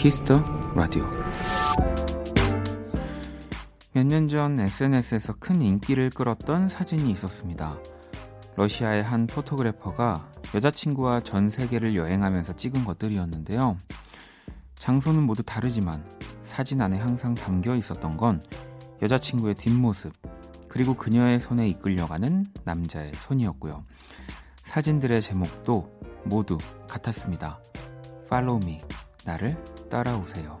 Kiss the Radio 몇 년 전 SNS에서 큰 인기를 끌었던 사진이 있었습니다. 러시아의 한 photographer가 여자친구와 전 세계를 여행하면서 찍은 것들이었는데요. 장소는 모두 다르지만 사진 안에 항상 담겨 있었던 건 여자친구의 뒷모습, 그리고 그녀의 손에 이끌려가는 남자의 손이었고요. 사진들의 제목도 모두 같았습니다. Follow me. 나를 따라오세요.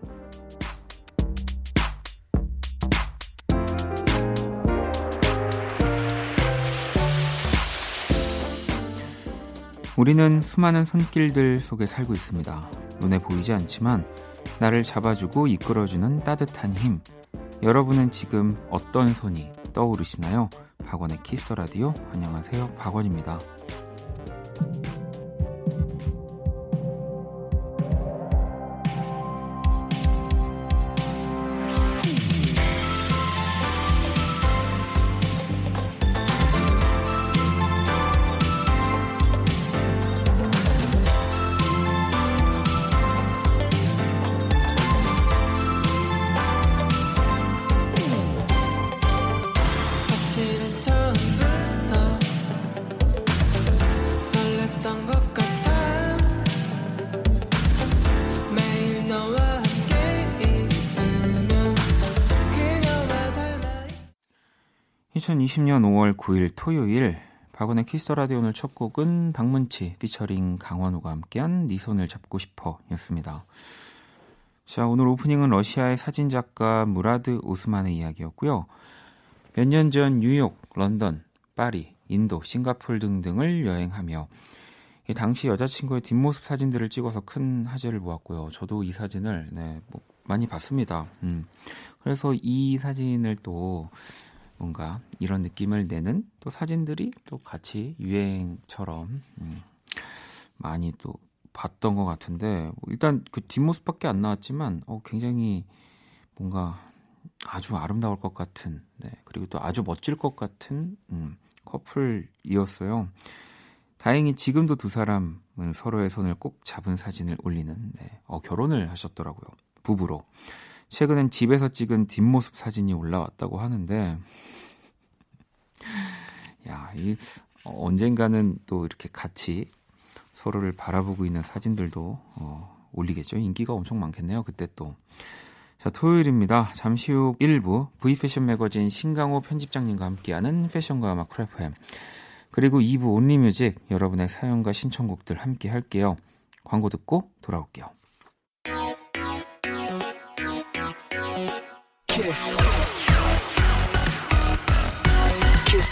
우리는 수많은 손길들 속에 살고 있습니다. 눈에 보이지 않지만 나를 잡아주고 이끌어주는 따뜻한 힘. 여러분은 지금 어떤 손이 떠오르시나요? 박원의 키스 라디오. 안녕하세요. 박원입니다. 2020년 5월 9일 토요일 박원의 Kiss the Radio 오늘 첫 곡은 박문치 피처링 강원우가 함께한 네 손을 잡고 싶어였습니다. 자 오늘 오프닝은 러시아의 사진 작가 무라드 오스만의 이야기였고요. 몇 년 전 뉴욕, 런던, 파리, 인도, 싱가폴 등등을 여행하며 당시 여자친구의 뒷모습 사진들을 찍어서 큰 화제를 모았고요. 저도 이 사진을 네, 뭐 많이 봤습니다. 음. 그래서 이 사진을 또 뭔가 이런 느낌을 내는 또 사진들이 또 같이 유행처럼 음, 많이 또 봤던 것 같은데 뭐 일단 그 뒷모습밖에 안 나왔지만 어, 굉장히 뭔가 아주 아름다울 것 같은 네, 그리고 또 아주 멋질 것 같은 음, 커플이었어요. 다행히 지금도 두 사람은 서로의 손을 꼭 잡은 사진을 올리는 네, 어, 결혼을 하셨더라고요. 부부로. 최근엔 집에서 찍은 뒷모습 사진이 올라왔다고 하는데, 야, 이, 어, 언젠가는 또 이렇게 같이 서로를 바라보고 있는 사진들도 어, 올리겠죠. 인기가 엄청 많겠네요. 그때 또. 자, 토요일입니다. 잠시 후 1부 V패션 매거진 신강호 편집장님과 함께하는 패션과 음악 크래프햄. 그리고 2부 only music 여러분의 사연과 신청곡들 함께 할게요. 광고 듣고 돌아올게요. 키스. 키스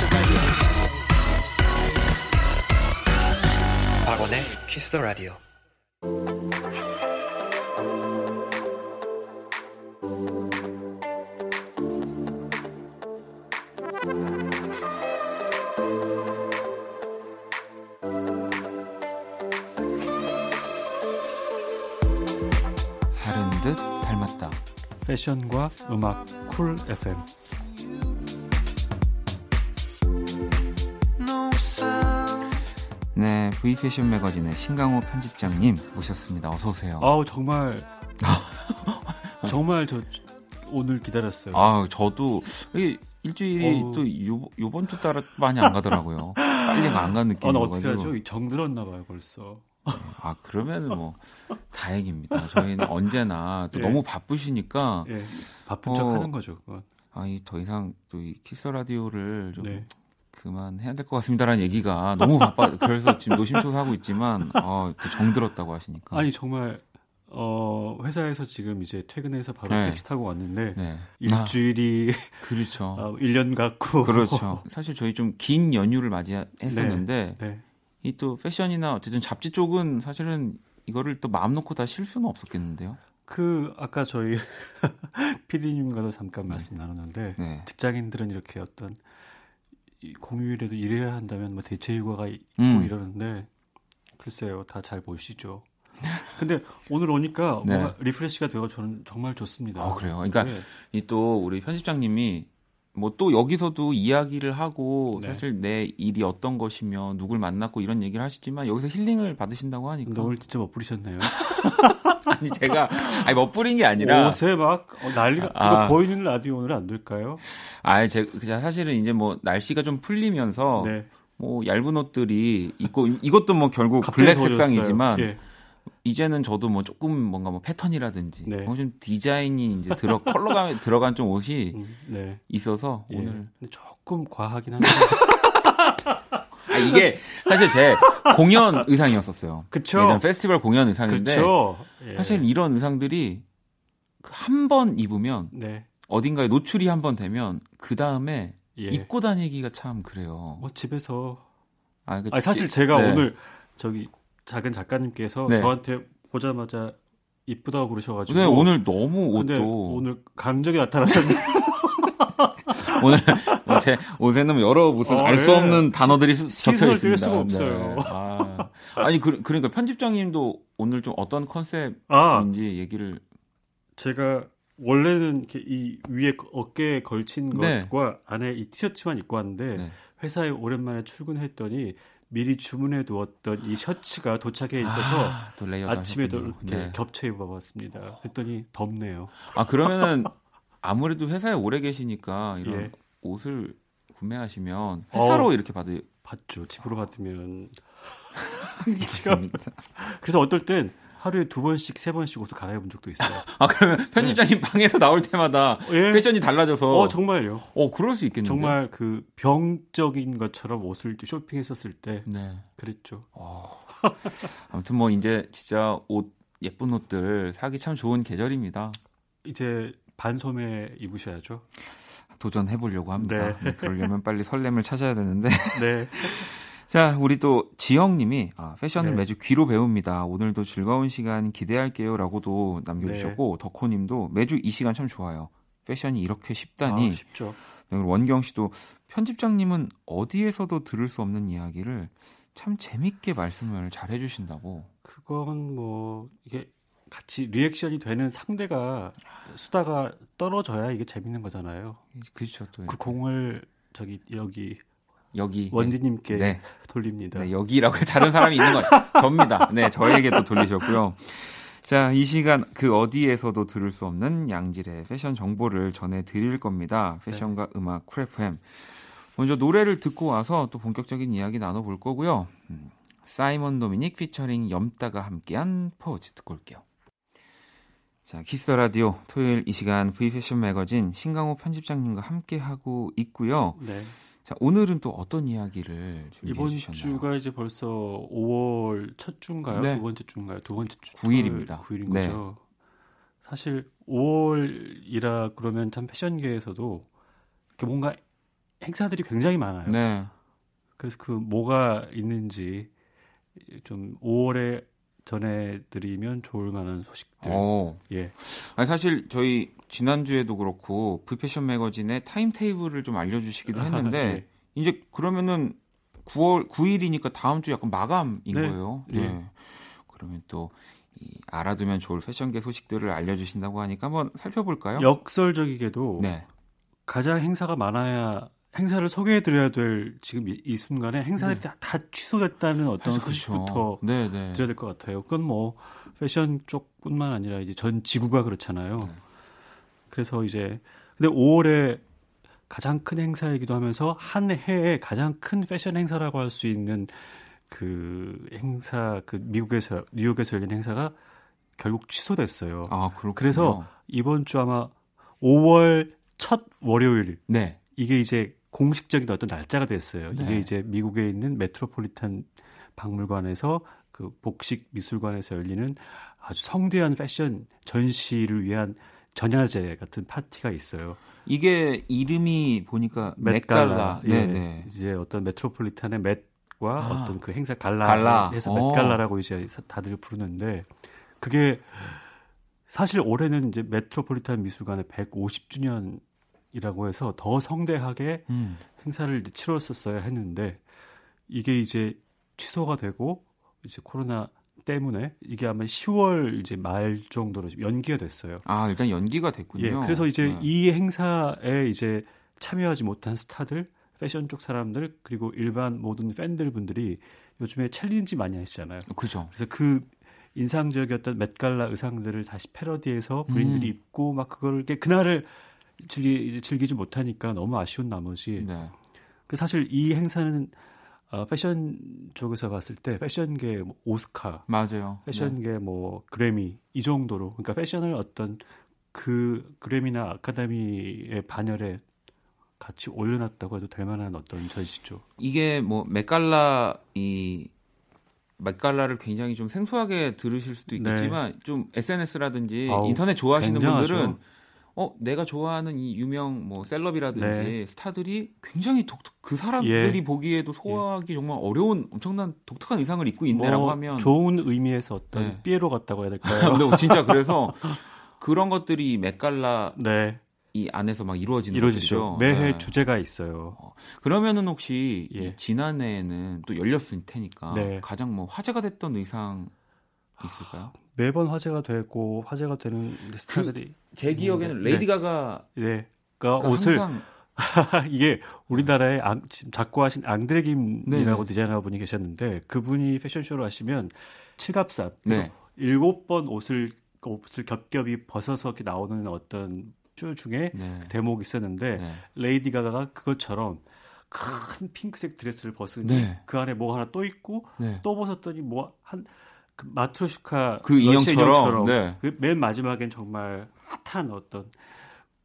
박원의 키스 더 라디오. 다른 듯 닮았다. 패션과 음악 쿨 FM 네, V패션 매거진의 신강호 편집장님 모셨습니다. 어서 오세요. 아우 정말 정말 저 오늘 기다렸어요. 아, 저도 일주일이 어우. 또 요, 요번 주 따라 많이 안 가더라고요. 빨리가 안 가는 느낌이 아, 어떻게 하죠? 정들었나 봐요, 벌써. 네, 아, 그러면은 뭐 다행입니다. 저희는 언제나 또 예. 너무 바쁘시니까 예. 바쁜 척 어, 하는 거죠, 그건. 아니, 더 이상 또 이 키스 라디오를 좀 네. 그만 해야 될 것 같습니다라는 얘기가 너무 바빠 그래서 지금 노심초사하고 있지만 어, 정들었다고 하시니까 아니 정말 어 회사에서 지금 이제 퇴근해서 바로 네. 택시 타고 왔는데 네. 일주일이 아, 그렇죠. 어, 1년 같고 그렇죠. 사실 저희 좀 긴 연휴를 맞이했었는데 네. 네. 이또 패션이나 어쨌든 잡지 쪽은 사실은 이거를 또 마음 놓고 다 쉴 수는 없었겠는데요. 그 아까 저희 PD님과도 잠깐 네. 말씀 나눴는데 네. 직장인들은 이렇게 어떤 공휴일에도 일해야 한다면 뭐 대체 휴가가 있고 음. 이러는데 글쎄요 다 잘 보시죠. 근데 오늘 오니까 네. 뭔가 refresh가 되고 저는 정말 좋습니다. 어, 그래요. 그러니까 네. 이또 우리 편집장님이 뭐 또 여기서도 이야기를 하고 네. 사실 내 일이 어떤 것이며 누굴 만났고 이런 얘기를 하시지만 여기서 힐링을 받으신다고 하니까 오늘 진짜 멋부리셨네요. 아니 제가 아니 멋부린 게 아니라 옷에 막 어, 난리가 아. 이거 보이는 라디오 오늘 안 될까요? 아, 제가 사실은 이제 뭐 날씨가 좀 풀리면서 네. 뭐 얇은 옷들이 있고 이것도 뭐 결국 블랙 색상이지만 예. 이제는 저도 뭐 조금 뭔가 뭐 패턴이라든지 네. 뭐좀 디자인이 이제 들어 컬러가 들어간 좀 옷이 음, 네. 있어서 예. 오늘 근데 조금 과하긴 한데 아 이게 사실 제 공연 의상이었었어요. 그쵸. 예전 페스티벌 공연 의상인데. 예. 사실 이런 의상들이 한 번 입으면 네. 어딘가에 노출이 한 번 되면 그 다음에 예. 입고 다니기가 참 그래요. 뭐 집에서 아, 그, 아니, 사실 제가 네. 오늘 저기 작은 작가님께서 네. 저한테 보자마자 이쁘다고 그러셔가지고 네, 오늘 너무 옷도 오늘 감정이 나타나셨네. 오늘 뭐제 옷에는 여러 무슨 아, 알수 네. 없는 단어들이 적혀 있습니다. 수가 없어요. 네. 아. 니 그, 러니까 편집장님도 오늘 좀 어떤 컨셉인지 아, 얘기를 제가 원래는 이렇게 이 위에 어깨에 걸친 네. 것과 안에 이 티셔츠만 입고 왔는데 네. 회사에 오랜만에 출근했더니 미리 주문해 두었던 이 셔츠가 도착해 있어서 아, 침에도 이렇게 네. 겹쳐 입어봤습니다. 그랬더니 덥네요. 아 그러면은 아무래도 회사에 오래 계시니까 이런 예. 옷을 구매하시면 회사로 어, 이렇게 받을 받죠. 집으로 받으면 그래서 어떨 땐 하루에 두 번씩 세 번씩 옷을 갈아입은 적도 있어요. 아 그러면 편집장님 네. 방에서 나올 때마다 예. 패션이 달라져서 어 정말요. 어 그럴 수 있겠는데. 정말 그 병적인 것처럼 옷을 쇼핑했었을 때 네. 그랬죠. 어. 아무튼 뭐 이제 진짜 옷 예쁜 옷들 사기 참 좋은 계절입니다. 이제 반소매 입으셔야죠. 도전해 보려고 합니다. 네. 네, 그러려면 빨리 설렘을 찾아야 되는데. 네. 자, 우리 또 지영님이 아, 패션을 네. 매주 귀로 배웁니다. 오늘도 즐거운 시간 기대할게요라고도 남겨주셨고 네. 덕호님도 매주 이 시간 참 좋아요. 패션이 이렇게 쉽다니. 아, 쉽죠. 네, 원경 씨도 편집장님은 어디에서도 들을 수 없는 이야기를 참 재밌게 말씀을 잘 해주신다고. 그건 뭐 이게 같이 reaction이 되는 상대가 수다가 떨어져야 이게 재밌는 거잖아요. 그렇죠. 그 공을 저기 여기 여기 원디님께 네. 돌립니다. 네, 여기라고 다른 사람이 있는 건 접니다. 네, 저에게도 돌리셨고요. 자, 이 시간 그 어디에서도 들을 수 없는 양질의 패션 정보를 전해 드릴 겁니다. 패션과 네. 음악 크래프햄. 먼저 노래를 듣고 와서 또 본격적인 이야기 나눠볼 거고요. 음, 사이먼 도미닉 피처링 염따가 함께한 포즈 듣고 올게요. 자, Kiss the Radio 토요일 이 시간 V 패션 매거진 신강호 편집장님과 함께 하고 있고요. 네. 자, 오늘은 또 어떤 이야기를 준비해 이번 주셨나요? 주가 이제 벌써 5월 첫 주인가요? 네. 두 번째 주인가요? 두 번째 주 9일입니다. 9일인 네. 거죠. 사실 5월이라 그러면 참 패션계에서도 뭔가 행사들이 굉장히 많아요. 네. 그래서 그 뭐가 있는지 좀 5월에 전해드리면 좋을 만한 소식들. 어. 예. 아니, 사실 저희 지난주에도 그렇고 브패션 매거진의 타임 테이블을 좀 알려주시기도 했는데 네. 이제 그러면은 9월 9일이니까 다음 주 약간 마감인 네. 거예요. 네. 네. 그러면 또 이, 알아두면 좋을 패션계 소식들을 알려주신다고 하니까 한번 살펴볼까요? 역설적이게도 네. 가장 행사가 많아야 행사를 소개해드려야 될 지금 이, 이 순간에 행사들이 네. 다, 다, 취소됐다는 어떤 아, 소식부터 네, 네. 드려야 될 것 같아요. 그건 뭐 패션 쪽뿐만 아니라 이제 전 지구가 그렇잖아요. 네. 그래서 이제 근데 5월에 가장 큰 행사이기도 하면서 한 해에 가장 큰 패션 행사라고 할 수 있는 그 행사 그 미국에서 뉴욕에서 열린 행사가 결국 취소됐어요. 아, 그렇군요. 그래서 이번 주 아마 5월 첫 월요일 네. 이게 이제 공식적인 어떤 날짜가 됐어요. 네. 이게 이제 미국에 있는 메트로폴리탄 박물관에서 그 복식 미술관에서 열리는 아주 성대한 패션 전시를 위한 전야제 같은 파티가 있어요. 이게 이름이 보니까 맷갈라. 예, 네네. 이제 어떤 메트로폴리탄의 맷과 아, 어떤 그 행사 갈라 해서 맷갈라라고 이제 다들 부르는데 그게 사실 올해는 이제 메트로폴리탄 미술관의 150주년이라고 해서 더 성대하게 음. 행사를 치렀었어야 했는데 이게 이제 취소가 되고 이제 코로나 때문에 이게 아마 10월 이제 말 정도로 연기가 됐어요. 아 일단 연기가 됐군요. 예, 그래서 이제 네. 이 행사에 이제 참여하지 못한 스타들, 패션 쪽 사람들 그리고 일반 모든 팬들 분들이 요즘에 challenge 많이 하시잖아요. 그죠. 그래서 그 인상적이었던 Met Gala 의상들을 다시 패러디해서 본인들이 음. 입고 막 그거를 그날을 즐기, 즐기지 못하니까 너무 아쉬운 나머지. 네. 그 사실 이 행사는 어, 패션 쪽에서 봤을 때 패션계 뭐 오스카, 맞아요. 패션계 네. 뭐 그래미 이 정도로 그러니까 패션을 어떤 그 그래미나 아카데미의 반열에 같이 올려놨다고 해도 될 만한 어떤 전시죠. 이게 뭐 맥갈라 이 맥갈라를 굉장히 좀 생소하게 들으실 수도 네. 있겠지만 네. 좀 SNS라든지 아우, 인터넷 좋아하시는 굉장하죠. 분들은 어 내가 좋아하는 이 유명 뭐 셀럽이라든지 네. 스타들이 굉장히 독특 그 사람들이 예. 보기에도 소화하기 예. 정말 어려운 엄청난 독특한 의상을 입고 있네라고 뭐 하면 좋은 의미에서 어떤 네. 삐에로 같다고 해야 될까요? 근데 진짜 그래서 그런 것들이 맥갈라 네. 이 안에서 막 이루어지는 이루어지죠. 거죠. 매해 네. 주제가 있어요. 어, 그러면은 혹시 예. 지난해에는 또 열렸을 테니까 네. 가장 뭐 화제가 됐던 의상 있을까요? 매번 화제가 되고 화제가 되는 스타들이 그, 제 기억에는 네. 레이디 가가 네. 그러니까 옷을 이게 우리나라에 앙, 지금 작고하신 앙드레 김이라고 디자이너 분이 계셨는데 그분이 패션쇼를 하시면 칠갑삽 그래서 네. 일곱 번 옷을 옷을 겹겹이 벗어서 이렇게 나오는 어떤 쇼 중에 네. 그 대목이 있었는데 네. 레이디 가가가 그것처럼 큰 핑크색 드레스를 벗으니 네. 그 안에 뭐 하나 또 있고 네. 또 벗었더니 뭐 한 그 마트로슈카 그 인형처럼, 네. 그 맨 마지막엔 정말 핫한 어떤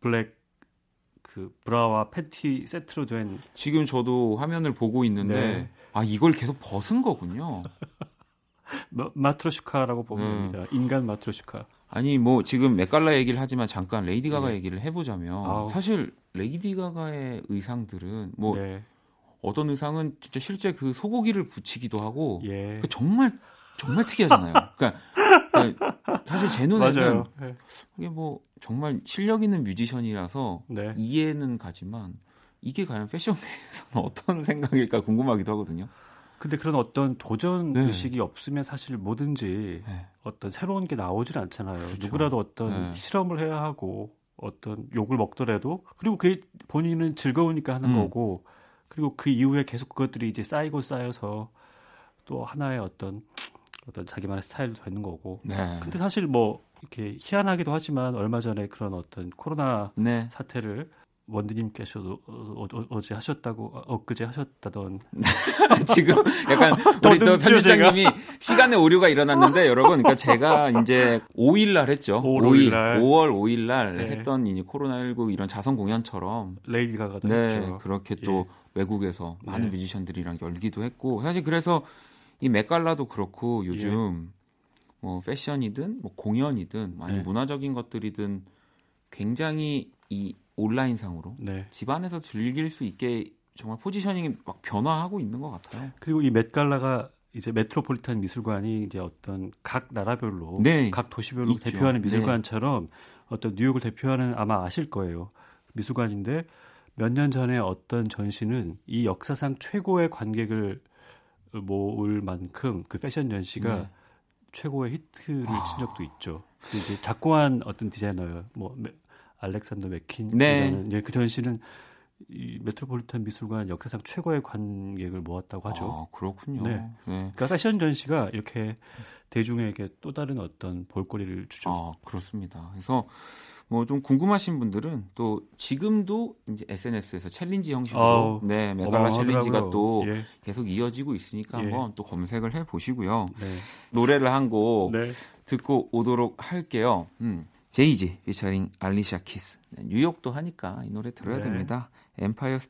블랙 그 브라와 팬티 세트로 된 지금 저도 화면을 보고 있는데 네. 아 이걸 계속 벗은 거군요. 마트로슈카라고 보면 음. 됩니다. 인간 마트로슈카. 아니 뭐 지금 Met Gala 얘기를 하지만 잠깐 레이디 가가 네. 얘기를 해보자면 아우. 사실 레이디 가가의 의상들은 뭐 네. 어떤 의상은 진짜 실제 그 소고기를 붙이기도 하고 예. 그 정말 정말 특이하잖아요. 그러니까, 그러니까 사실 제 눈에는 네. 이게 뭐 정말 실력 있는 뮤지션이라서 네. 이해는 가지만 이게 과연 패션계에서는 어떤 생각일까 궁금하기도 하거든요. 근데 그런 어떤 도전 네. 의식이 없으면 사실 뭐든지 네. 어떤 새로운 게 나오질 않잖아요. 그렇죠. 누구라도 어떤 네. 실험을 해야 하고 어떤 욕을 먹더라도 그리고 그게 본인은 즐거우니까 하는 음. 거고 그리고 그 이후에 계속 그것들이 이제 쌓이고 쌓여서 또 하나의 어떤 어떤 자기만의 스타일도 되는 거고. 네. 근데 사실 뭐 이렇게 희한하기도 하지만 얼마 전에 그런 어떤 코로나 네. 사태를 원드님께서도 어, 어, 제 하셨다고 어, 엊그제 하셨다던 지금 약간 우리 또 편집장님이 시간에 오류가 일어났는데 여러분 그러니까 제가 이제 5일 날 했죠. 5일, 5일 5월 5일 날 네. 했던 이제 코로나19 이런 자선 공연처럼 레이디 가가 네, 했죠. 그렇게 또 예. 외국에서 많은 네. 뮤지션들이랑 열기도 했고 사실 그래서 이 맥갈라도 그렇고 요즘 예. 뭐 패션이든 뭐 공연이든 아니 네. 문화적인 것들이든 굉장히 이 온라인상으로 네. 집안에서 즐길 수 있게 정말 포지셔닝이 막 변화하고 있는 것 같아요. 그리고 이 맷갈라가 이제 메트로폴리탄 미술관이 이제 어떤 각 나라별로 네. 각 도시별로 있죠. 대표하는 네. 미술관처럼 네. 어떤 뉴욕을 대표하는 아마 아실 거예요. 미술관인데 몇 년 전에 어떤 전시는 이 역사상 최고의 관객을 모을 만큼 그 패션 전시가 네. 최고의 히트를 아. 친 적도 있죠. 이제 작고한 어떤 디자이너요. 뭐 알렉산더 맥퀸이라는 네. 예, 그 전시는 이 메트로폴리탄 미술관 역사상 최고의 관객을 모았다고 하죠. 아, 그렇군요. 네. 네. 그러니까 패션 전시가 이렇게 대중에게 또 다른 어떤 볼거리를 주죠. 아, 그렇습니다. 그래서 뭐 좀 궁금하신 분들은 또 지금도 이제 SNS에서 챌린지 형식으로 아우, 네, 멧 갈라 챌린지가 또 예. 계속 이어지고 있으니까 예. 한번 또 검색을 해 보시고요. 네. 노래를 한곡 네. 듣고 오도록 할게요. 음. 제이지 피처링 알리샤 키스 네, 뉴욕도 하니까 이 노래 들어야 네. 됩니다. 엠파이어 스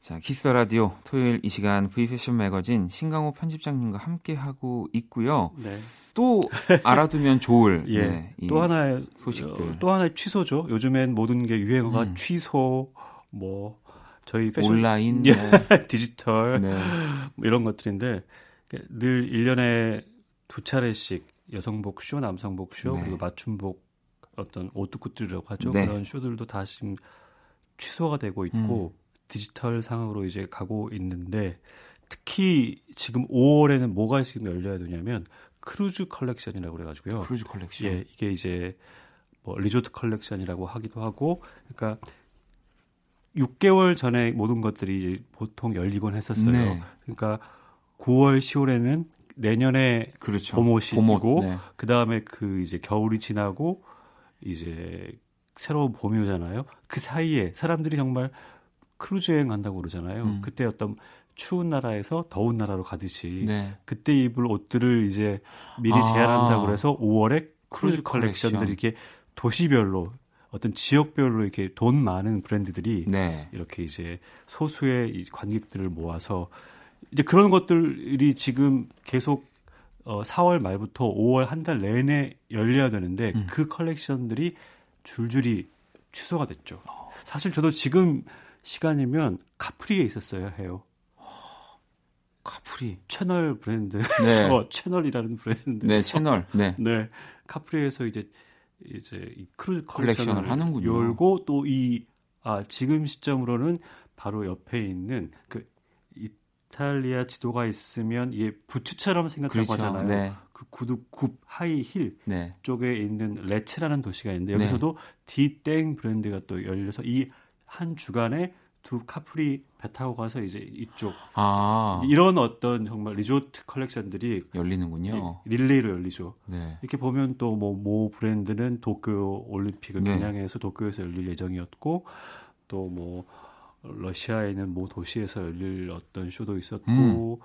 자, 키스 라디오 토요일 이 시간 V 패션 매거진 신광호 편집장님과 함께 하고 있고요. 네. 또 알아두면 좋을 예. 네, 또 하나의 소식들. 어, 또 하나의 취소죠. 요즘엔 모든 게 유행어가 음. 취소 뭐 저희 패션 온라인 예, 뭐. 디지털 네. 뭐 이런 것들인데 늘 1년에 두 차례씩 여성복 쇼, 남성복 쇼, 네. 그리고 맞춤복 어떤 오트 쿠튀르라고 하죠. 네. 그런 쇼들도 다 지금 취소가 되고 있고 음. 디지털 상으로 이제 가고 있는데 특히 지금 5월에는 뭐가 지금 열려야 되냐면 크루즈 컬렉션이라고 그래가지고요. 크루즈 컬렉션. 예, 이게 이제 뭐 리조트 컬렉션이라고 하기도 하고, 그러니까 6개월 전에 모든 것들이 보통 열리곤 했었어요. 네. 그러니까 9월, 10월에는 내년에 그렇죠. 봄옷이고 봄옷, 네. 그 다음에 그 이제 겨울이 지나고 이제 새로운 봄이 오잖아요. 그 사이에 사람들이 정말 크루즈 여행 간다고 그러잖아요. 음. 그때 어떤 추운 나라에서 더운 나라로 가듯이 네. 그때 입을 옷들을 이제 미리 아. 제안한다고 그래서 5월에 크루즈 컬렉션들이 이렇게 도시별로 어떤 지역별로 이렇게 돈 많은 브랜드들이 네. 이렇게 이제 소수의 관객들을 모아서 이제 그런 것들이 지금 계속 어 4월 말부터 5월 한 달 내내 열려야 되는데 음. 그 컬렉션들이 줄줄이 취소가 됐죠. 사실 저도 지금 시간이면 카프리에 있었어야 해요. 카프리 채널 브랜드에서 네. 채널이라는 브랜드 네 채널 네. 네 카프리에서 이제 이제 이 크루즈 컬렉션을 하는군요. 열고 또 이 아, 지금 시점으로는 바로 옆에 있는 그 이탈리아 지도가 있으면 이게 부츠처럼 생각하고 그렇죠. 하잖아요. 네. 그 구두 굽 하이 힐 네. 쪽에 있는 레체라는 도시가 있는데 여기서도 네. 디땡 브랜드가 또 열려서 이 한 주간에 또 카프리 배 타고 가서 이제 이쪽 아. 이런 어떤 정말 리조트 컬렉션들이 열리는군요. 릴레이로 열리죠. 네. 이렇게 보면 또 뭐 모 브랜드는 도쿄 올림픽을 네. 겨냥해서 도쿄에서 열릴 예정이었고 또뭐 러시아에 있는 모 도시에서 열릴 어떤 쇼도 있었고 음.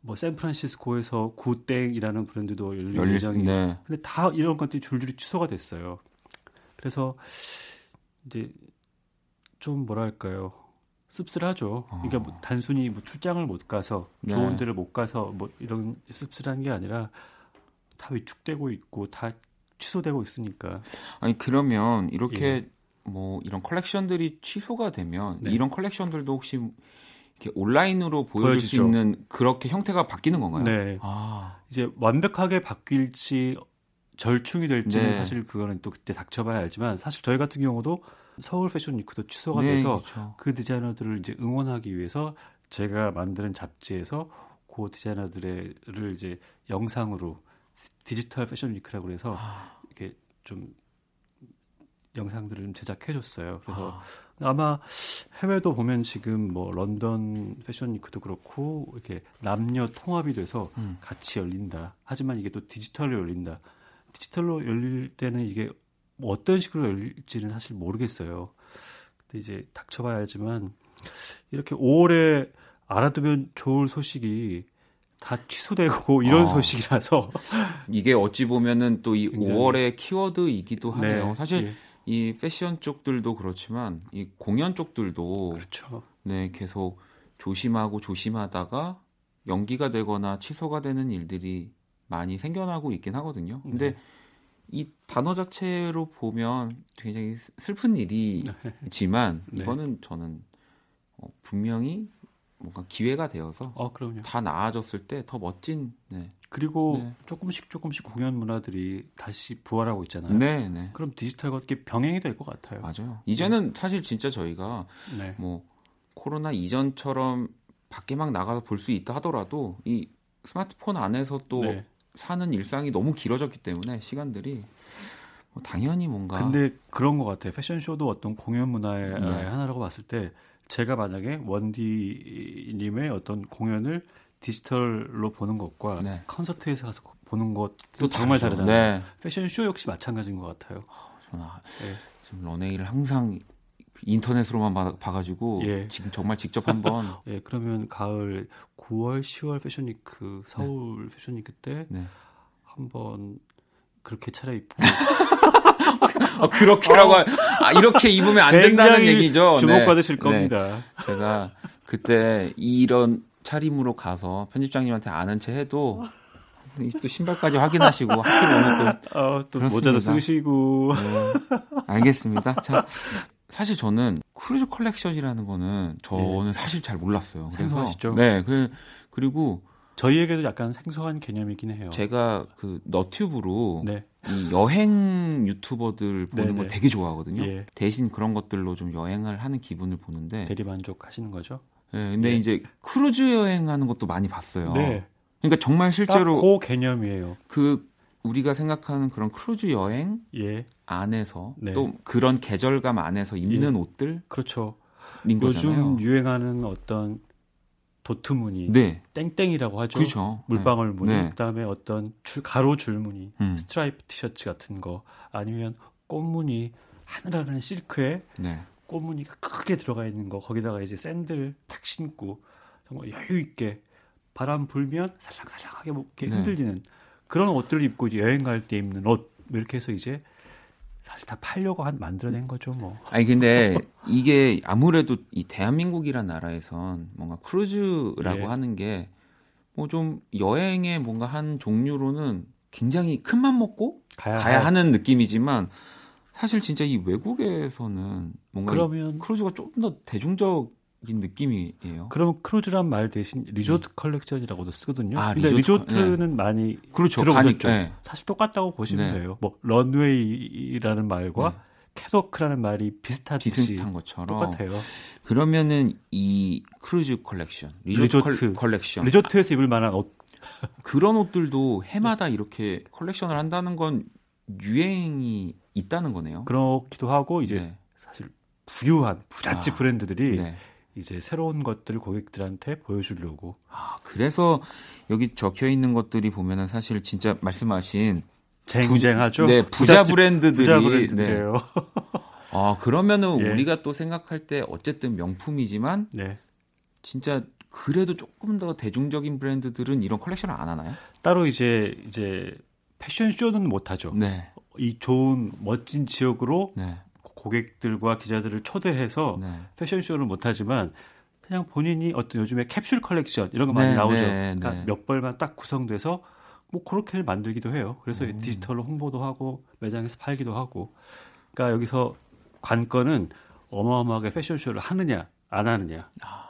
뭐 샌프란시스코에서 구땡이라는 브랜드도 열릴, 열릴 예정이에요. 네. 근데 다 이런 것들이 줄줄이 취소가 됐어요. 그래서 이제 좀 뭐랄까요 씁쓸하죠. 어. 그러니까 뭐 단순히 뭐 출장을 못 가서 네. 좋은 데를 못 가서 뭐 이런 씁쓸한 게 아니라 다 위축되고 있고 다 취소되고 있으니까. 아니 그러면 이렇게 예. 뭐 이런 컬렉션들이 취소가 되면 네. 이런 컬렉션들도 혹시 이렇게 온라인으로 보여줄 보여주죠. 수 있는 그렇게 형태가 바뀌는 건가요? 네. 아. 이제 완벽하게 바뀔지 절충이 될지는 네. 사실 그거는 또 그때 닥쳐봐야 알지만 사실 저희 같은 경우도 서울 패션 위크도 취소가 네, 돼서 그렇죠. 그 디자이너들을 이제 응원하기 위해서 제가 만드는 잡지에서 그 디자이너들을 이제 영상으로 디지털 패션 위크라고 해서 아. 이렇게 좀 영상들을 좀 제작해 줬어요. 그래서 아. 마 해외도 보면 지금 뭐 런던 패션 위크도 그렇고 이렇게 남녀 통합이 돼서 음. 같이 열린다. 하지만 이게 또 디지털로 열린다. 디지털로 열릴 때는 이게 뭐 어떤 식으로 열릴지는 사실 모르겠어요. 근데 이제 닥쳐봐야 알지만 이렇게 5월에 알아두면 좋을 소식이 다 취소되고 이런 아, 소식이라서 이게 어찌 보면은 또 이 5월의 키워드이기도 네, 하네요. 네, 사실 예. 이 패션 쪽들도 그렇지만 이 공연 쪽들도 그렇죠. 네, 계속 조심하고 조심하다가 연기가 되거나 취소가 되는 일들이 많이 생겨나고 있긴 하거든요. 근데 네. 이 단어 자체로 보면 굉장히 슬픈 일이지만 네. 이거는 저는 어, 분명히 뭔가 기회가 되어서 어. 다 나아졌을 때 더 멋진 네. 그리고 네. 조금씩 조금씩 공연 문화들이 다시 부활하고 있잖아요. 네, 네. 그럼 디지털과 이렇게 병행이 될 것 같아요. 맞아요. 이제는 사실 진짜 저희가 네. 뭐 코로나 이전처럼 밖에 막 나가서 볼 수 있다 하더라도 이 스마트폰 안에서 또 네. 사는 일상이 너무 길어졌기 때문에 시간들이 뭐 당연히 뭔가 근데 그런 것 같아요. 패션쇼도 어떤 공연 문화의 네. 하나라고 봤을 때 제가 만약에 원디님의 어떤 공연을 디지털로 보는 것과 네. 콘서트에서 가서 보는 것도 정말 다르잖아요. 네. 패션쇼 역시 마찬가지인 것 같아요. 저는 네. 지금 런웨이를 항상 인터넷으로만 봐, 가지고 예. 지금 정말 직접 한번 예 그러면 가을 9월 10월 패션위크 서울 네. 패션위크 때 네. 한번 그렇게 차려입고 어, 그렇게라고 어. 아, 이렇게 입으면 안 된다는 얘기죠. 주목받으실 네. 겁니다. 네. 제가 그때 이런 차림으로 가서 편집장님한테 아는 체 해도 또 신발까지 확인하시고 학교 오늘 또, 어, 또 모자도 쓰시고. 네, 알겠습니다. 자, 사실 저는 크루즈 컬렉션이라는 거는 저는 네. 사실 잘 몰랐어요. 생소하시죠? 네, 그 그리고 저희에게도 약간 생소한 개념이긴 해요. 제가 그 너튜브로 네. 이 여행 유튜버들 보는 네네. 걸 되게 좋아하거든요. 예. 대신 그런 것들로 좀 여행을 하는 기분을 보는데 대리 만족하시는 거죠? 네, 근데 예. 이제 크루즈 여행하는 것도 많이 봤어요. 네. 그러니까 정말 실제로 그 개념이에요. 그 우리가 생각하는 그런 크루즈 여행 예. 안에서 네. 또 그런 계절감 안에서 입는 예. 옷들 그렇죠. 요즘 유행하는 어떤 도트 무늬, 네. 땡땡이라고 하죠. 그렇죠. 물방울 네. 무늬, 네. 그다음에 어떤 줄, 가로 줄 무늬, 음. 스트라이프 티셔츠 같은 거, 아니면 꽃 무늬, 하늘하늘한 실크에 네. 꽃 무늬가 크게 들어가 있는 거, 거기다가 이제 샌들 탁 신고 정말 여유 있게 바람 불면 살랑살랑하게 뭐 이렇게 네. 흔들리는 그런 옷들을 입고 이제 여행 갈 때 입는 옷 이렇게 해서 이제 사실 다 팔려고 한 만들어낸 거죠, 뭐. 아니 근데 이게 아무래도 이 대한민국이란 나라에선 뭔가 크루즈라고 예. 하는 게 뭐 좀 여행의 뭔가 한 종류로는 굉장히 큰 맘 먹고 가야, 가야 하는 느낌이지만 사실 진짜 이 외국에서는 뭔가 그러면 크루즈가 좀더 대중적 인 느낌이에요. 그러면 크루즈란 말 대신 리조트 음. 컬렉션이라고도 쓰거든요. 아, 근데 리조트, 는 네. 많이 그렇죠. 들어보셨죠. 네. 사실 똑같다고 보시면 네. 돼요. 뭐 런웨이라는 말과 네. 캣워크라는 말이 비슷하듯이 비슷한 것처럼 똑같아요. 그러면은 이 크루즈 컬렉션, 리조트, 리조트 컬렉션, 리조트에서 입을 만한 옷 그런 옷들도 해마다 이렇게 컬렉션을 한다는 건 유행이 있다는 거네요. 그렇기도 하고 이제 네. 사실 부유한 부잣집 아, 브랜드들이 네. 이제 새로운 것들을 고객들한테 보여주려고. 아, 그래서 여기 적혀 있는 것들이 보면은 사실 진짜 말씀하신 쟁쟁하죠. 부, 네, 부자 브랜드들이 부자 브랜드예요. 네. 아, 그러면은 예. 우리가 또 생각할 때 어쨌든 명품이지만 네. 진짜 그래도 조금 더 대중적인 브랜드들은 이런 컬렉션을 안 하나요? 따로 이제 이제 패션 쇼는 못 하죠. 네. 이 좋은 멋진 지역으로 네. 고객들과 기자들을 초대해서 네. 패션쇼를 못하지만 그냥 본인이 어떤 요즘에 캡슐 컬렉션 이런 거 많이 네, 나오죠. 네, 그러니까 네. 몇 벌만 딱 구성돼서 뭐 그렇게 만들기도 해요. 그래서 음. 디지털로 홍보도 하고 매장에서 팔기도 하고. 그러니까 여기서 관건은 어마어마하게 패션쇼를 하느냐 안 하느냐. 아.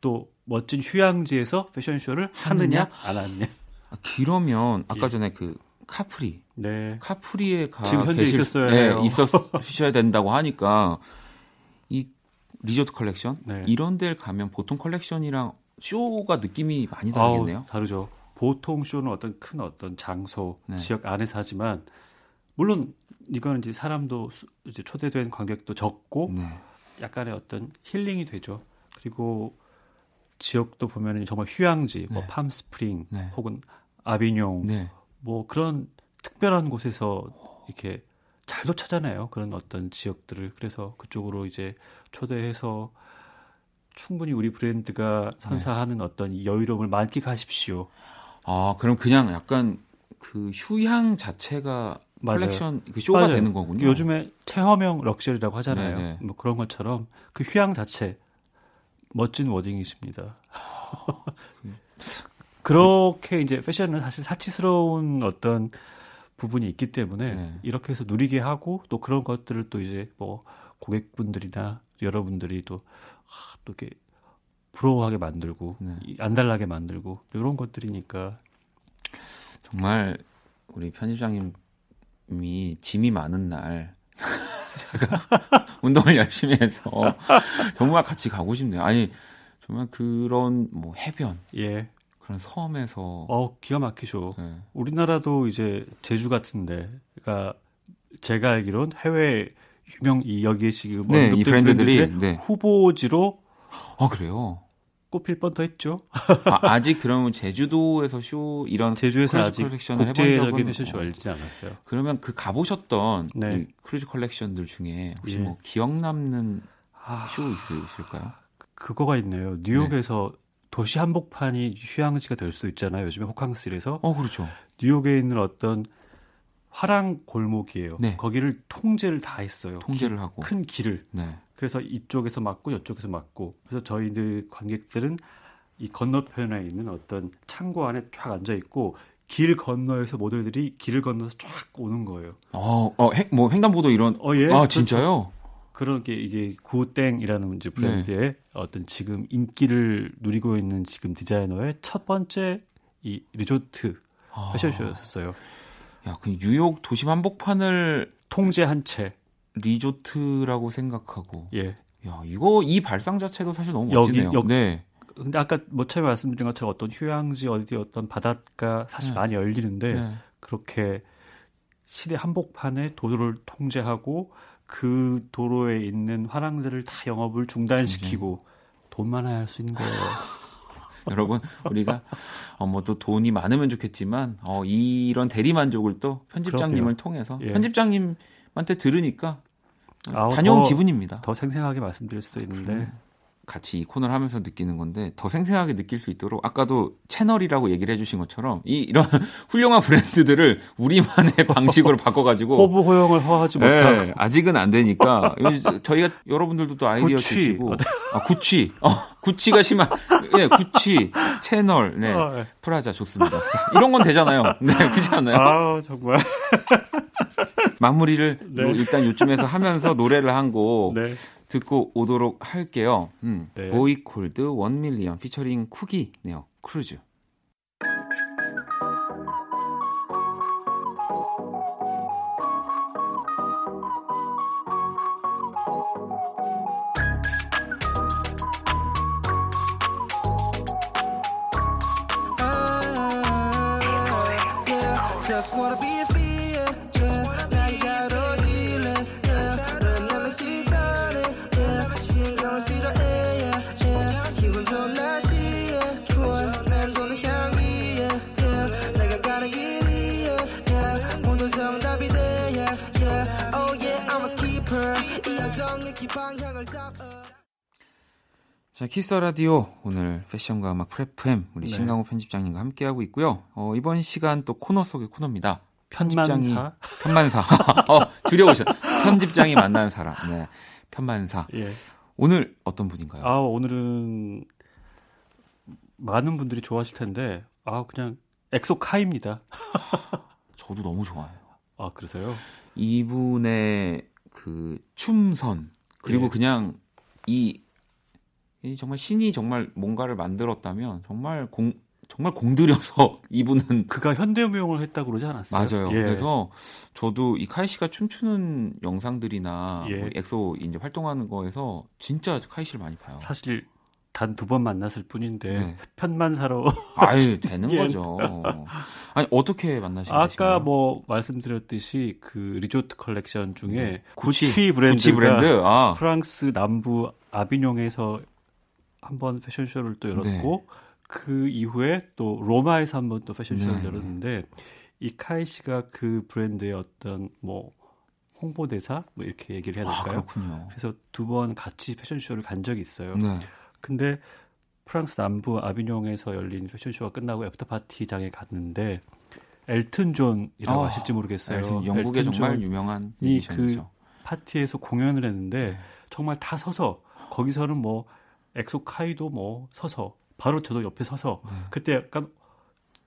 또 멋진 휴양지에서 패션쇼를 하느냐, 하느냐 안 하느냐. 아, 그러면 아까 예. 전에 그 카프리. 네. 카프리에 가 지금 현재 계실, 있었어야 네, 있었으셔야 된다고 하니까 이 리조트 컬렉션 네. 이런 데를 가면 보통 컬렉션이랑 쇼가 느낌이 많이 다르겠네요. 아우, 다르죠. 보통 쇼는 어떤 큰 어떤 장소, 네. 지역 안에서 하지만 물론 이거는 이제 사람도 이제 초대된 관객도 적고 네. 약간의 어떤 힐링이 되죠. 그리고 지역도 보면은 정말 휴양지, 뭐 네. 팜스프링 네. 혹은 아비뇽 네. 뭐 그런 특별한 곳에서 이렇게 잘도 찾아내요. 그런 어떤 지역들을. 그래서 그쪽으로 이제 초대해서 충분히 우리 브랜드가 선사하는 네. 어떤 여유로움을 만끽하십시오. 아, 그럼 그냥 약간 그 휴양 자체가 맞아요. 컬렉션 그 쇼가 맞아요. 되는 거군요. 요즘에 체험형 럭셔리라고 하잖아요. 네네. 뭐 그런 것처럼 그 휴양 자체 멋진 wording이십니다. 그렇게 이제 패션은 사실 사치스러운 어떤 부분이 있기 때문에 네. 이렇게 해서 누리게 하고 또 그런 것들을 또 이제 뭐 고객분들이나 여러분들이 또, 아, 또 이렇게 부러워하게 만들고 네. 안달나게 만들고 이런 것들이니까 정말 우리 편집장님이 짐이 많은 날 제가 운동을 열심히 해서 정말 같이 가고 싶네요. 아니 정말 그런 뭐 해변, 예. 그런 섬에서 어 기가 막히죠. 네. 우리나라도 이제 제주 같은데, 그러니까 제가 알기론 해외 유명 이 여기에 지금 네, 이 브랜드들이 네. 후보지로 아 그래요. 꼽힐 뻔도 했죠. 아, 직 그러면 제주도에서 쇼 이런 제주에서 아직 국제적인 패션쇼 열리지 않았어요. 그러면 그 가보셨던 네. 크루즈 컬렉션들 중에 혹시 예. 뭐 기억 남는 아, 쇼 있으실까요? 그거가 있네요. 뉴욕에서 네. 도시 한복판이 휴양지가 될 수도 있잖아요. 요즘에 호캉스에서. 어, 그렇죠. 뉴욕에 있는 어떤 화랑 골목이에요. 네. 거기를 통제를 다 했어요. 통제를 하고 큰 길을. 네. 그래서 이쪽에서 맞고 이쪽에서 맞고 그래서 저희들 관객들은 이 건너편에 있는 어떤 창고 안에 쫙 앉아 있고 길 건너에서 모델들이 길을 건너서 쫙 오는 거예요. 어, 어, 행, 뭐 횡단보도 이런. 어, 예. 아, 그렇죠. 진짜요? 그런 게 이게 구땡이라는 이제 브랜드의 네. 어떤 지금 인기를 누리고 있는 지금 디자이너의 첫 번째 이 리조트 아. 패션쇼였어요. 야, 그 뉴욕 도심 한복판을 통제한 채 리조트라고 생각하고. 예. 야, 이거 이 발상 자체도 사실 너무 멋지네요. 여기, 네. 근데 아까 뭐 처음에 말씀드린 것처럼 어떤 휴양지 어디 어떤 바닷가 사실 네. 많이 열리는데 네. 그렇게 시대 한복판에 도로를 통제하고 그 도로에 있는 화랑들을 다 영업을 중단시키고 돈만 할 수 있는 거예요. 여러분 우리가 어, 뭐 또 돈이 많으면 좋겠지만 어, 이런 대리 만족을 또 편집장님을 그럼요. 통해서 예. 편집장님한테 들으니까 다녀온 기분입니다. 더 생생하게 말씀드릴 수도 있는데 음. 같이 이 코너를 하면서 느끼는 건데 더 생생하게 느낄 수 있도록 아까도 채널이라고 얘기를 해주신 것처럼 이 이런 훌륭한 브랜드들을 우리만의 방식으로 바꿔가지고 호부 호용을 허하지 네, 못하고 아직은 안 되니까 저희가 여러분들도 또 아이디어 구취. 주시고 아, 구취 어, 구취가 심한 예 구취 채널 네 어, 네. 프라자 좋습니다 자, 이런 건 되잖아요 네 그렇지 않나요? 아 정말 마무리를 네. 일단 요쯤에서 하면서 노래를 한곡 네. 듣고 오도록 할게요. 음, 네. 보이콜드 원밀리언 피처링 쿠기네요. 크루즈. 자, 키스 더 라디오 오늘 패션과 음악 F&M 우리 네. 신강호 편집장님과 함께 하고 있고요. 어, 이번 시간 또 코너 속의 코너입니다. 편집장이 편만사, 편만사. 어, 줄여오셨. 편집장이 만난 사람. 네. 편만사. 예. 오늘 어떤 분인가요? 아, 오늘은 많은 분들이 좋아하실 텐데 아, 그냥 엑소 카이입니다. 저도 너무 좋아해요. 아, 그러세요? 이분의 그 춤선 그리고 예. 그냥 이, 이 정말 신이 정말 뭔가를 만들었다면 정말 공 정말 공들여서 이분은 그가 현대무용을 했다고 그러지 않았어요? 맞아요. 예. 그래서 저도 이 카이 씨가 춤추는 영상들이나 예. 뭐 엑소 이제 활동하는 거에서 진짜 카이 씨를 많이 봐요. 사실 단 두 번 만났을 뿐인데 네. 편만사러 아유 되는 예. 거죠. 아니 어떻게 만나신 아까 되신가요? 뭐 말씀드렸듯이 그 리조트 컬렉션 중에 네. 구치, 브랜드가 구치 브랜드 아. 프랑스 남부 아비뇽에서 한번 패션쇼를 또 열었고 네. 그 이후에 또 로마에서 한번 또 패션쇼를 네. 열었는데 이 카이 씨가 그 브랜드의 어떤 뭐 홍보대사 뭐 이렇게 얘기를 해야 아, 될까요? 아, 그래서 두 번 같이 패션쇼를 간 적이 있어요. 네. 근데 프랑스 남부 아비뇽에서 열린 패션쇼가 끝나고 애프터 파티장에 갔는데 엘튼 존이라고 어, 아실지 모르겠어요. 엘튼, 영국의 엘튼 정말 유명한 그 파티에서 공연을 했는데 정말 다 서서 거기서는 뭐 엑소 카이도 뭐 서서 바로 저도 옆에 서서 네. 그때 약간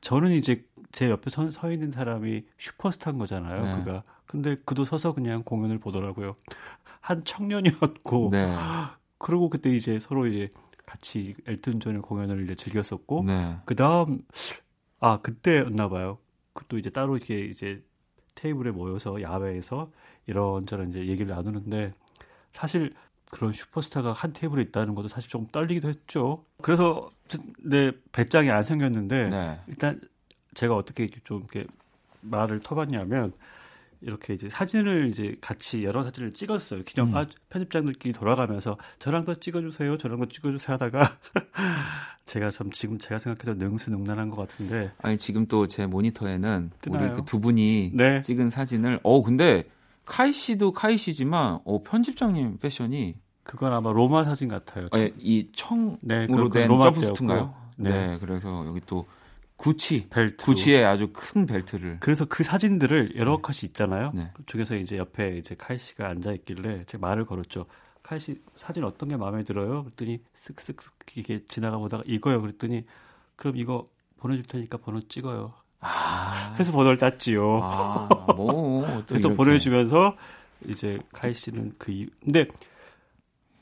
저는 이제 제 옆에 서, 서 있는 사람이 슈퍼스타인 거잖아요. 네. 그가 근데 그도 서서 그냥 공연을 보더라고요. 한 청년이었고 네. 그리고 그때 이제 서로 이제 같이 엘튼 존의 공연을 이제 즐겼었고 네. 그다음 아 그때였나 봐요. 그또 이제 따로 이렇게 이제 테이블에 모여서 야외에서 이런저런 이제 얘기를 나누는데 사실 그런 슈퍼스타가 한 테이블에 있다는 것도 사실 좀 떨리기도 했죠. 그래서 내 배짱이 안 생겼는데 네. 일단 제가 어떻게 좀 이렇게 말을 터봤냐면 이렇게 이제 사진을 이제 같이 여러 사진을 찍었어요. 기념 음. 아, 편집장들끼리 돌아가면서 저랑도 찍어주세요, 저랑도 찍어주세요 하다가 제가 좀 지금 제가 생각해도 능수능란한 것 같은데. 아니 지금 또 제 모니터에는 뜨나요? 우리 그 두 분이 네. 찍은 사진을 어 근데 카이 씨도 카이 씨지만 어 편집장님 패션이 그건 아마 로마 사진 같아요. 아, 이 청으로 네, 된 점프스트인가요? 네. 네. 그래서 여기 또 구치 벨트 구치의 아주 큰 벨트를 그래서 그 사진들을 여러 네. 컷이 있잖아요. 네. 그 중에서 이제 옆에 이제 카이 씨가 앉아 있길래 제가 말을 걸었죠. 카이 씨 사진 어떤 게 마음에 들어요? 그랬더니 쓱쓱쓱 이게 지나가 보다가 이거요. 그랬더니 그럼 이거 보내줄 테니까 번호 찍어요. 아. 그래서 번호를 땄지요. 아, 뭐, 그래서 이렇게. 보내주면서 이제 카이 씨는 그 이유. 근데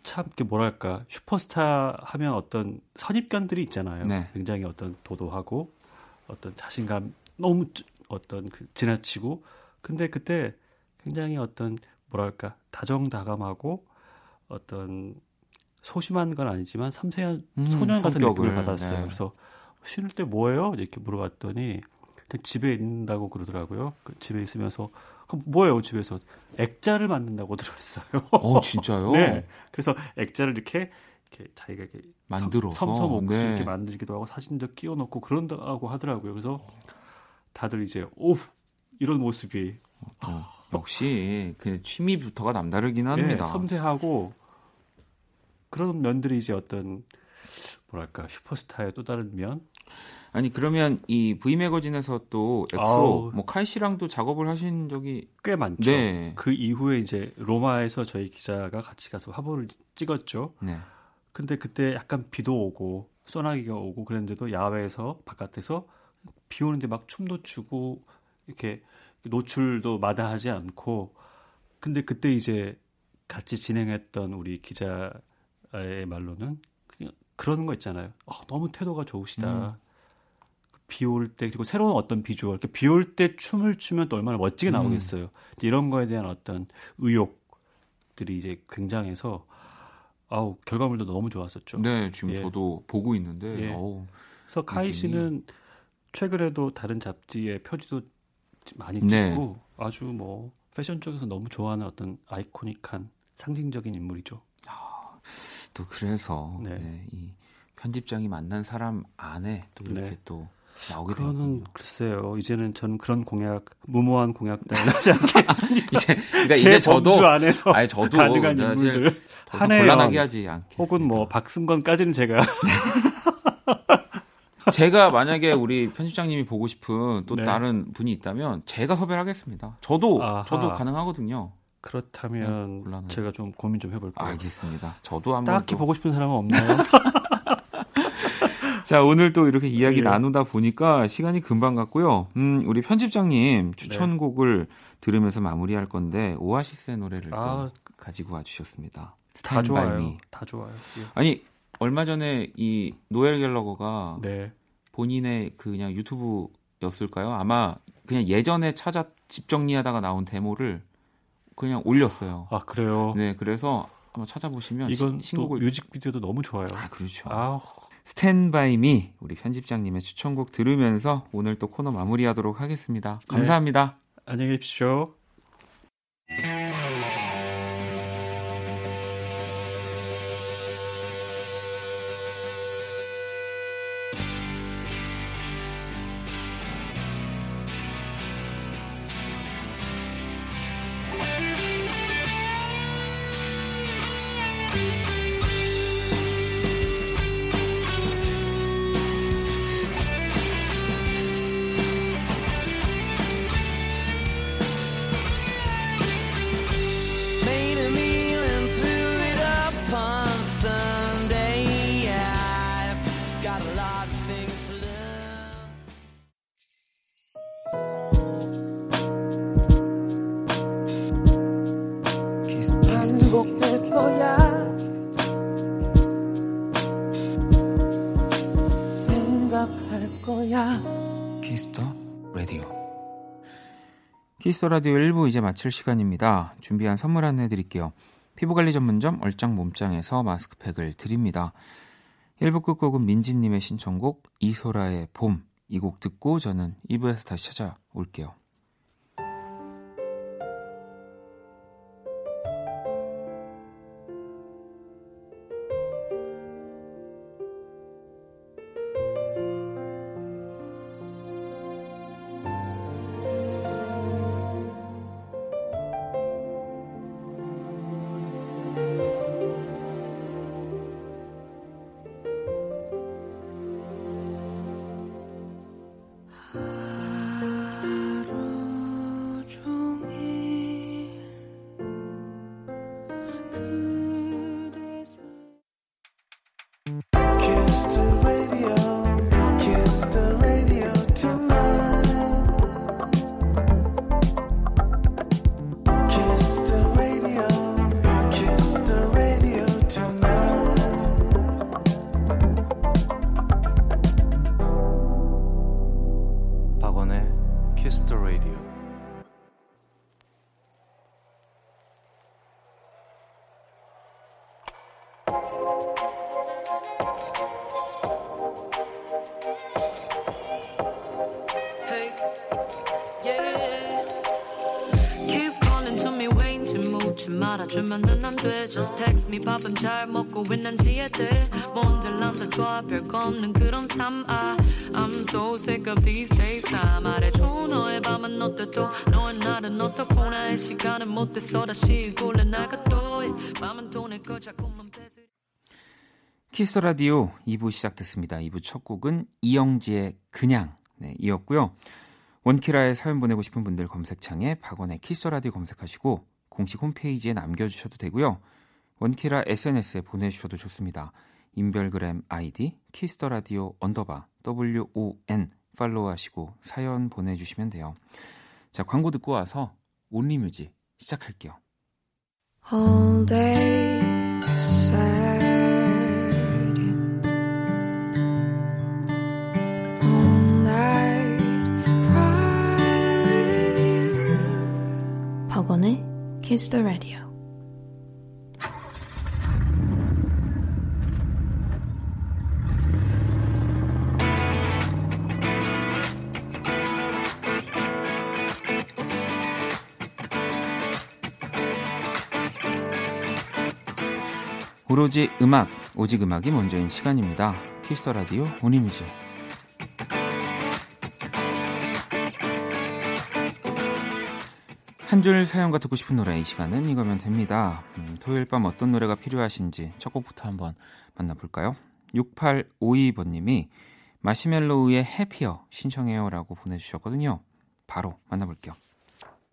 참, 그 뭐랄까, 슈퍼스타 하면 어떤 선입견들이 있잖아요. 네. 굉장히 어떤 도도하고 어떤 자신감 너무 어떤 그 지나치고 근데 그때 굉장히 어떤 뭐랄까 다정다감하고 어떤 소심한 건 아니지만 섬세한 음, 소년 같은 느낌을 받았어요. 네. 그래서 쉬는 때 뭐예요? 이렇게 물어봤더니 집에 있는다고 그러더라고요. 그 집에 있으면서 그럼 뭐예요 집에서 액자를 만든다고 들었어요. 어 진짜요? 네. 그래서 액자를 이렇게 이렇게 자기가 이렇게 만들어 섬섬 옥수 네. 이렇게 만들기도 하고 사진도 끼워놓고 그런다고 하더라고요. 그래서 다들 이제 오 이런 모습이 어, 역시 그 취미부터가 남다르긴 네, 합니다. 네, 섬세하고 그런 면들이 이제 어떤 뭐랄까 슈퍼스타의 또 다른 면. 아니 그러면 이 V 매거진에서 또 엑소 뭐 카이 씨랑도 작업을 하신 적이 꽤 많죠. 네. 그 이후에 이제 로마에서 저희 기자가 같이 가서 화보를 찍었죠. 네. 근데 그때 약간 비도 오고 소나기가 오고 그랬는데도 야외에서 바깥에서 비 오는데 막 춤도 추고 이렇게 노출도 마다하지 않고 근데 그때 이제 같이 진행했던 우리 기자의 말로는 그냥 그런 거 있잖아요. 어, 너무 태도가 좋으시다. 음. 비올 때 그리고 새로운 어떤 비주얼, 비올 때 춤을 추면 또 얼마나 멋지게 음. 나오겠어요. 음. 이런 거에 대한 어떤 의욕들이 이제 굉장해서 아우 결과물도 너무 좋았었죠. 네, 지금 예. 저도 보고 있는데. 예. 어우, 그래서 카이 씨는 최근에도 다른 잡지에 표지도 많이 네. 찍고 네. 아주 뭐 패션 쪽에서 너무 좋아하는 어떤 아이코닉한 상징적인 인물이죠. 아, 또 그래서 네. 네, 이 편집장이 만난 사람 안에 또 이렇게 네. 또 나오게 되는 그거는 글쎄요. 이제는 전 그런 공약 무모한 공약 따위 하지 않겠습니다. 이제 그러니까 이제 저도 안에서 아니 저도 가능한 인물들 않겠습니다. 혹은 뭐 박승건까지는 제가 제가 만약에 우리 편집장님이 보고 싶은 또 네. 다른 분이 있다면 제가 섭외를 하겠습니다. 저도 아하. 저도 가능하거든요. 그렇다면 네, 제가 좀 고민 좀 해볼게요. 알겠습니다. 저도 한번 딱히 또... 보고 싶은 사람은 없나요? 자, 오늘 또 이렇게 이야기 네. 나누다 보니까 시간이 금방 갔고요. 음, 우리 편집장님 추천곡을 네. 들으면서 마무리할 건데 오아시스의 노래를 아, 가지고 와 주셨습니다. 다 좋아요. 다 좋아요. 예. 아니, 얼마 전에 이 노엘 갤러거가 네. 본인의 그 그냥 유튜브였을까요? 아마 그냥 예전에 찾아 집 정리하다가 나온 데모를 그냥 올렸어요. 아, 그래요? 네, 그래서 한번 찾아보시면 이건 신곡을 뮤직비디오도 너무 좋아요. 아, 그렇죠. 아우. 스탠바이 미 우리 편집장님의 추천곡 들으면서 오늘 또 코너 마무리하도록 하겠습니다. 네. 감사합니다. 네. 안녕히 계십시오. 키스 더 라디오 1부 이제 마칠 시간입니다. 준비한 선물 안내 드릴게요. 피부관리 전문점 얼짱 몸짱에서 마스크팩을 드립니다. 1부 끝곡은 민지님의 신청곡 이소라의 봄. 이 곡 듣고 저는 2부에서 다시 찾아올게요. Kissed Me 밥은 잘 먹고 있는지 돼 뭔들 난 다 좋아 별거 없는 그런 삶. 아, I'm so sick of these days. 다 말해줘 너의 밤은 어때 또 너의 날은 어떻고 나의 시간은 못돼서 다시 골래 나가 또 밤은 또내거 자꾸만 뺏으 키스 라디오 2부 시작됐습니다. 2부 첫 곡은 이영지의 그냥 네, 이었고요. 원키라에 사연 보내고 싶은 분들 검색창에 박원의 키스 라디오 검색하시고 공식 홈페이지에 남겨주셔도 되고요. 원키라 SNS에 보내주셔도 좋습니다. 인별그램 아이디 키스더라디오 언더바 WON 팔로우하시고 사연 보내주시면 돼요. 자 광고 듣고 와서 only music 시작할게요. All day sad All night 박원의 Kiss the Radio. 오로지 음악, 오직 음악이 먼저인 시간입니다. 키스 더 라디오 오니뮤직. 한 줄 사연과 듣고 싶은 노래 이 시간은 이거면 됩니다. 음, 토요일 밤 어떤 노래가 필요하신지 첫 곡부터 한번 만나볼까요? 6852번님이 마시멜로우의 해피어 신청해요라고 보내주셨거든요. 바로 만나볼게요.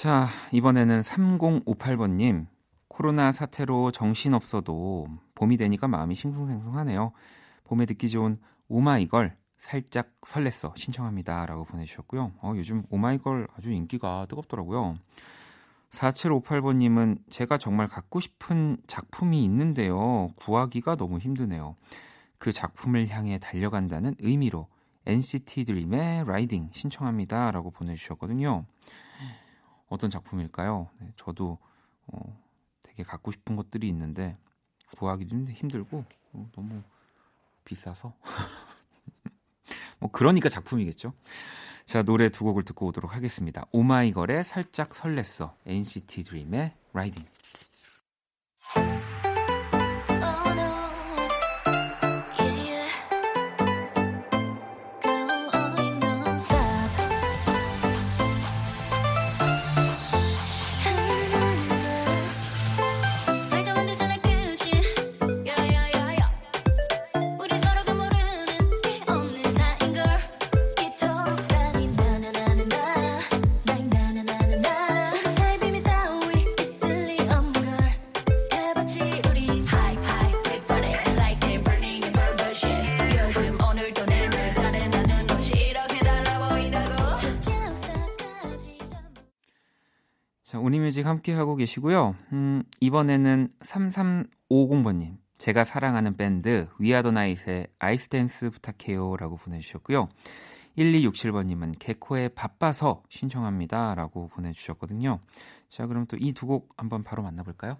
자, 이번에는 3058번님. 코로나 사태로 정신없어도 봄이 되니까 마음이 싱숭생숭하네요. 봄에 듣기 좋은 오마이걸 살짝 설렜어 신청합니다. 라고 보내주셨고요. 어, 요즘 오마이걸 아주 인기가 뜨겁더라고요. 4758번님은 제가 정말 갖고 싶은 작품이 있는데요. 구하기가 너무 힘드네요. 그 작품을 향해 달려간다는 의미로 NCT 드림의 라이딩 신청합니다. 라고 보내주셨거든요. 어떤 작품일까요? 네, 저도 어, 되게 갖고 싶은 것들이 있는데 구하기도 힘들고 어, 너무 비싸서 뭐 그러니까 작품이겠죠. 자, 노래 두 곡을 듣고 오도록 하겠습니다. 오마이걸의 살짝 설렜어. NCT 드림의 라이딩. 오니뮤직 함께하고 계시고요. 음, 이번에는 3350번님. 제가 사랑하는 밴드 위아더나잇의 아이스댄스 부탁해요 라고 보내주셨고요. 1267번님은 개코의 바빠서 신청합니다 라고 보내주셨거든요. 자 그럼 또 이 두 곡 한번 바로 만나볼까요?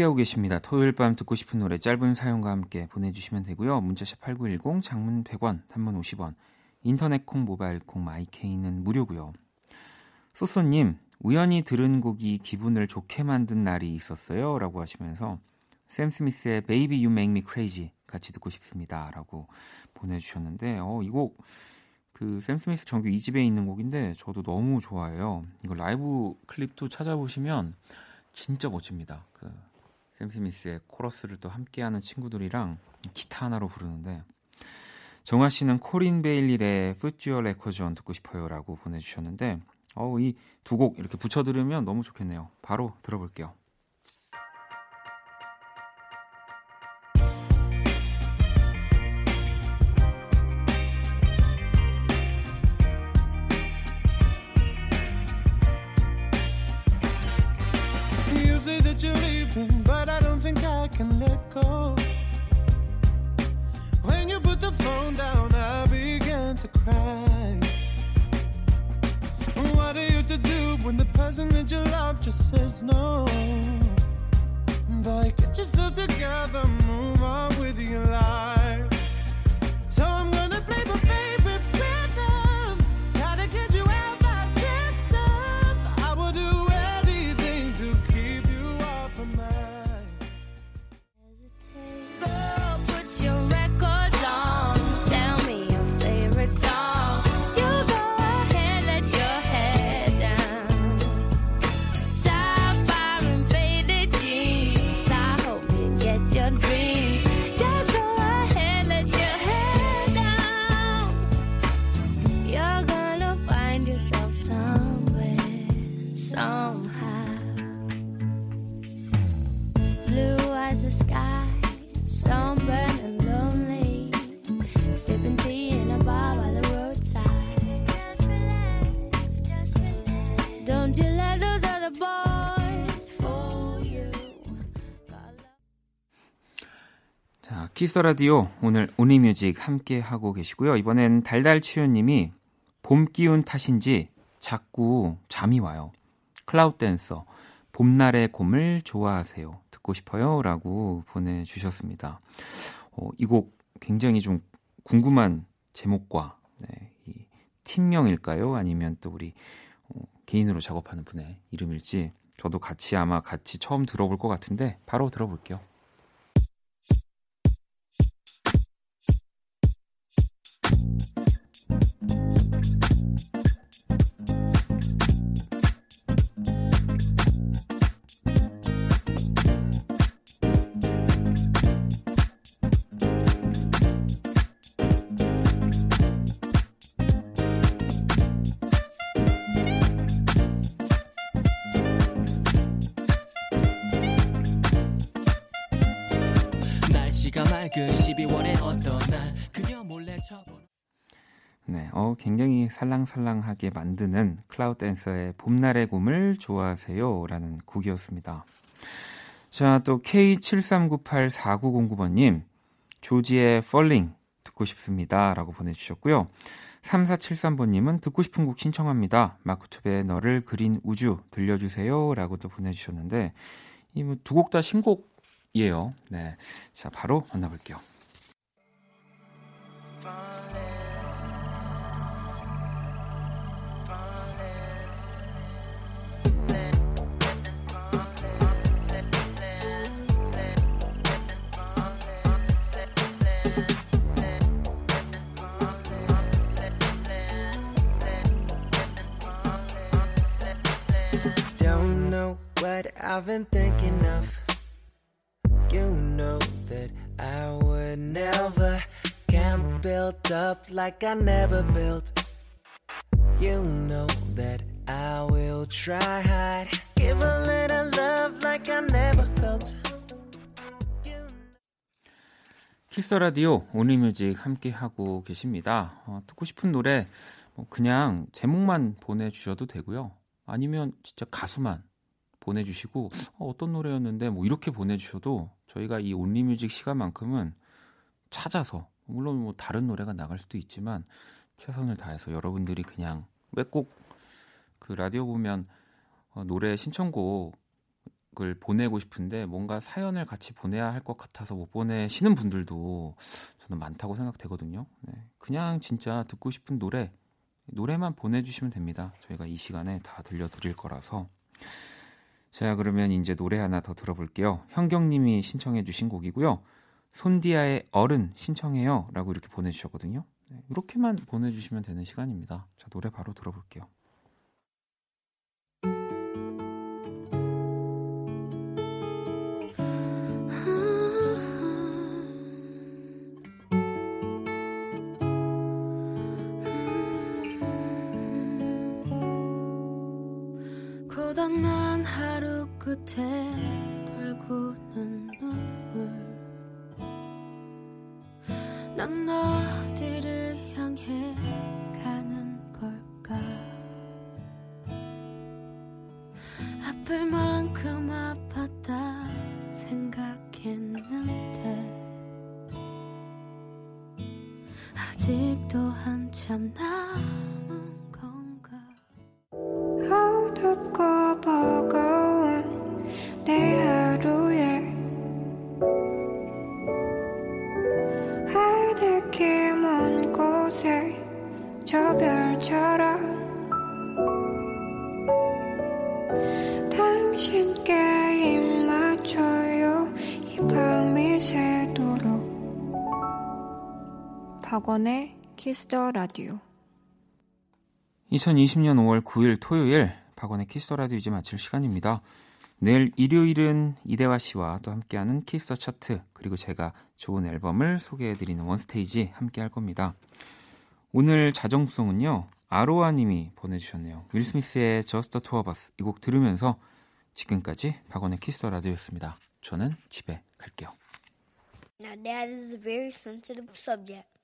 함께하고 계십니다. 토요일 밤 듣고 싶은 노래 짧은 사연과 함께 보내주시면 되고요. 문자 샵 8910 장문 100원 단문 50원 인터넷 콩 모바일 콩 마이케이는 무료고요. 소소님 우연히 들은 곡이 기분을 좋게 만든 날이 있었어요 라고 하시면서 샘 스미스의 Baby You Make Me Crazy 같이 듣고 싶습니다 라고 보내주셨는데 어, 이 곡 그 샘 스미스 정규 2집에 있는 곡인데 저도 너무 좋아해요. 이거 라이브 클립도 찾아보시면 진짜 멋집니다. 그 샘 스미스의 코러스를 또 함께하는 친구들이랑 기타 하나로 부르는데 정아 씨는 코린 베일리의 푸지어 레코전 듣고 싶어요라고 보내주셨는데 어우 이 두 곡 이렇게 붙여 들으면 너무 좋겠네요. 바로 들어볼게요. 키스 라디오 오늘 only music 함께 하고 계시고요. 이번엔 달달치유님이 봄 기운 탓인지 자꾸 잠이 와요. 클라우드 댄서 봄날의 곰을 좋아하세요. 듣고 싶어요라고 보내주셨습니다. 어, 이곡 굉장히 좀 궁금한 제목과 네, 이 팀명일까요? 아니면 또 우리 어, 개인으로 작업하는 분의 이름일지 저도 같이 아마 같이 처음 들어볼 것 같은데 바로 들어볼게요. 그 12월의 어떤 날 그녀 몰래 쳐보 살랑살랑하게 만드는 클라우드 댄서의 봄날의 곰을 좋아하세요? 라는 곡이었습니다. 자, 또 K73984909번님, 조지의 Falling 듣고 싶습니다. 라고 보내주셨고요. 3473번님은 듣고 싶은 곡 신청합니다. 마크투베의 너를 그린 우주 들려주세요. 라고 또 보내주셨는데, 이뭐두곡 다 신곡이에요. 네. 자, 바로 만나볼게요. I've been thinking of. You know that I would never can't build up like I never built. You know that I will try hard. Give a little love like I never felt. 키스 라디오 온리뮤직 함께 하고 계십니다. 어, 듣고 싶은 노래 뭐 그냥 제목만 보내주셔도 되고요. 아니면 진짜 가수만 보내주시고 어, 떤 노래였는데 뭐 이렇게 보내주셔도 저희가 이 온리뮤직 시간만큼은 찾아서 물론 뭐 다른 노래가 나갈 수도 있지만 최선을 다해서 여러분들이 그냥 왜 꼭 그 라디오 보면 어, 노래 신청곡을 보내고 싶은데 뭔가 사연을 같이 보내야 할 것 같아서 못 보내시는 분들도 저는 많다고 생각되거든요. 네. 그냥 진짜 듣고 싶은 노래 노래만 보내주시면 됩니다. 저희가 이 시간에 다 들려드릴 거라서. 자, 그러면 이제 노래 하나 더 들어볼게요. 현경님이 신청해주신 곡이고요. 손디아의 어른 신청해요. 라고 이렇게 보내주셨거든요. 네, 이렇게만 보내주시면 되는 시간입니다. 자, 노래 바로 들어볼게요. 끝에 떨구는 눈물. 난 어디를 박원의 키스더 라디오 2020년 5월 9일 토요일 박원의 키스 더 라디오 이제 마칠 시간입니다. 내일 일요일은 이대화 씨와 또 함께하는 키스 더 차트 그리고 제가 좋은 앨범을 소개해드리는 원스테이지 함께할 겁니다. 오늘 자정송은요 아로아 님이 보내주셨네요. 윌 스미스의 Just the Two of Us 이 곡 들으면서 지금까지 박원의 키스 더 라디오였습니다. 저는 집에 갈게요. Now, that is a very sensitive subject.